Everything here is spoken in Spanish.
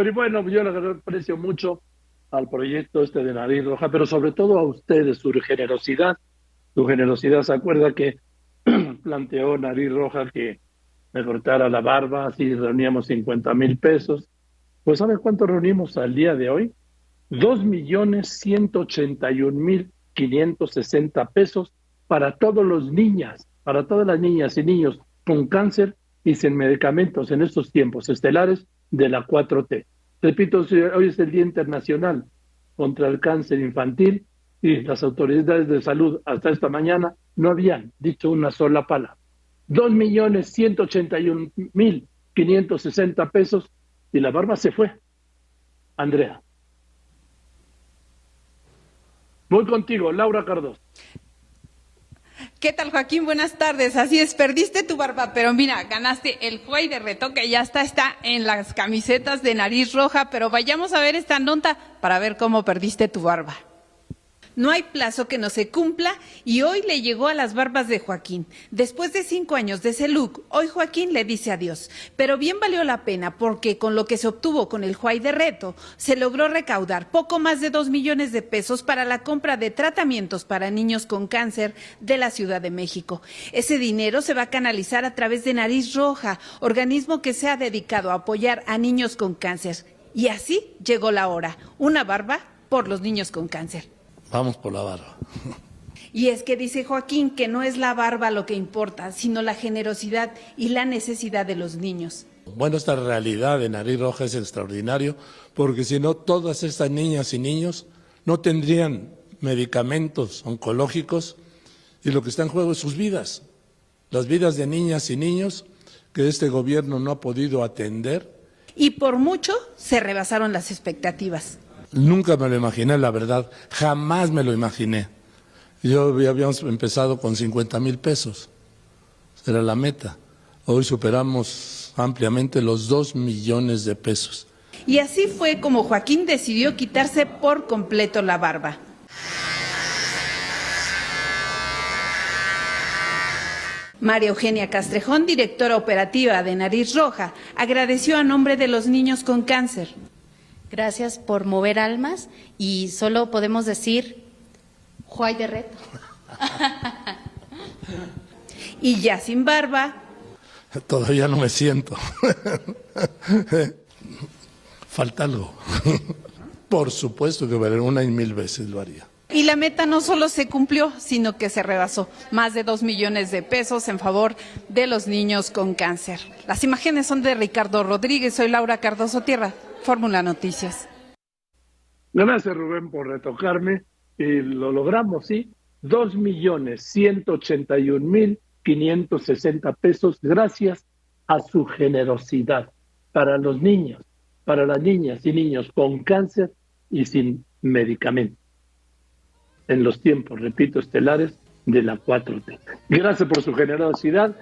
Pero bueno, yo le aprecio mucho al proyecto este de Nariz Roja, pero sobre todo a ustedes, su generosidad. Su generosidad, ¿se acuerda que planteó Nariz Roja que me cortara la barba, así reuníamos 50 mil pesos? Pues ¿sabe cuánto reunimos al día de hoy? Dos millones ciento ochenta y un mil quinientos sesenta pesos para todos los niñas, para todas las niñas y niños con cáncer y sin medicamentos en estos tiempos estelares de la 4T. Repito, hoy es el Día Internacional contra el Cáncer Infantil y las autoridades de salud hasta esta mañana no habían dicho una sola palabra. Dos millones ciento ochenta y un mil quinientos sesenta pesos y la barba se fue. Andrea. Voy contigo, Laura Cardoso. ¿Qué tal, Joaquín? Buenas tardes. Así es, perdiste tu barba, pero mira, ganaste el juey de retoque. Ya está, está en las camisetas de nariz roja, pero vayamos a ver esta nota para ver cómo perdiste tu barba. No hay plazo que no se cumpla y hoy le llegó a las barbas de Joaquín. Después de cinco años de ese look, hoy Joaquín le dice adiós. Pero bien valió la pena porque con lo que se obtuvo con el Juay de Reto, se logró recaudar poco más de dos millones de pesos para la compra de tratamientos para niños con cáncer de la Ciudad de México. Ese dinero se va a canalizar a través de Nariz Roja, organismo que se ha dedicado a apoyar a niños con cáncer. Y así llegó la hora. Una barba por los niños con cáncer. Vamos por la barba. Y es que dice Joaquín que no es la barba lo que importa, sino la generosidad y la necesidad de los niños. Bueno, esta realidad de Nariz Roja es extraordinario, porque si no, todas estas niñas y niños no tendrían medicamentos oncológicos y lo que está en juego es sus vidas, las vidas de niñas y niños que este gobierno no ha podido atender. Y por mucho se rebasaron las expectativas. Nunca me lo imaginé, la verdad. Jamás me lo imaginé. Yo habíamos empezado con 50 mil pesos. Era la meta. Hoy superamos ampliamente los 2 millones de pesos. Y así fue como Joaquín decidió quitarse por completo la barba. María Eugenia Castrejón, directora operativa de Nariz Roja, agradeció a nombre de los niños con cáncer. Gracias por mover almas y solo podemos decir, Juay de reto. y ya sin barba. Todavía no me siento. Falta algo. Por supuesto que una y mil veces lo haría. Y la meta no solo se cumplió, sino que se rebasó. Más de dos millones de pesos en favor de los niños con cáncer. Las imágenes son de Ricardo Rodríguez. Soy Laura Cardoso Tierra. Fórmula Noticias. Gracias, Rubén, por retocarme. Y lo logramos, ¿sí? Dos millones ciento ochenta y un mil quinientos sesenta pesos gracias a su generosidad para los niños, para las niñas y niños con cáncer y sin medicamento. En los tiempos, repito, estelares de la 4T. Gracias por su generosidad.